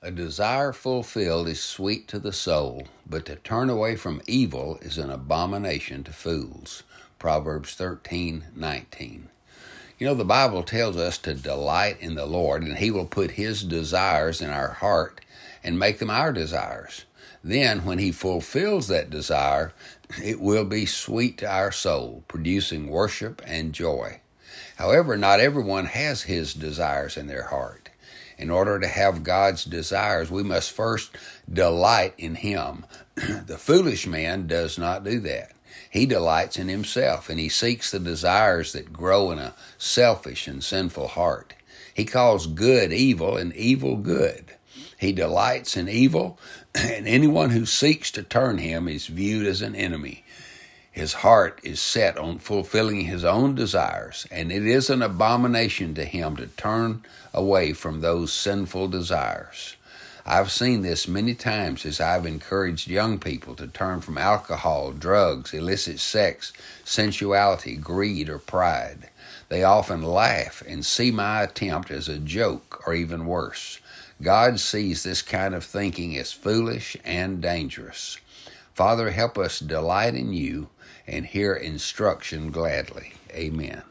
A desire fulfilled is sweet to the soul, but to turn away from evil is an abomination to fools. Proverbs 13:19. You know the Bible tells us to delight in the Lord and he will put his desires in our heart and make them our desires. Then when he fulfills that desire, it will be sweet to our soul, producing worship and joy. However, not everyone has his desires in their heart. In order to have God's desires, we must first delight in Him. the foolish man does not do that. He delights in himself and he seeks the desires that grow in a selfish and sinful heart. He calls good evil and evil good. He delights in evil, and anyone who seeks to turn him is viewed as an enemy. His heart is set on fulfilling his own desires, and it is an abomination to him to turn away from those sinful desires. I've seen this many times as I've encouraged young people to turn from alcohol, drugs, illicit sex, sensuality, greed, or pride. They often laugh and see my attempt as a joke or even worse. God sees this kind of thinking as foolish and dangerous. Father, help us delight in you and hear instruction gladly. Amen.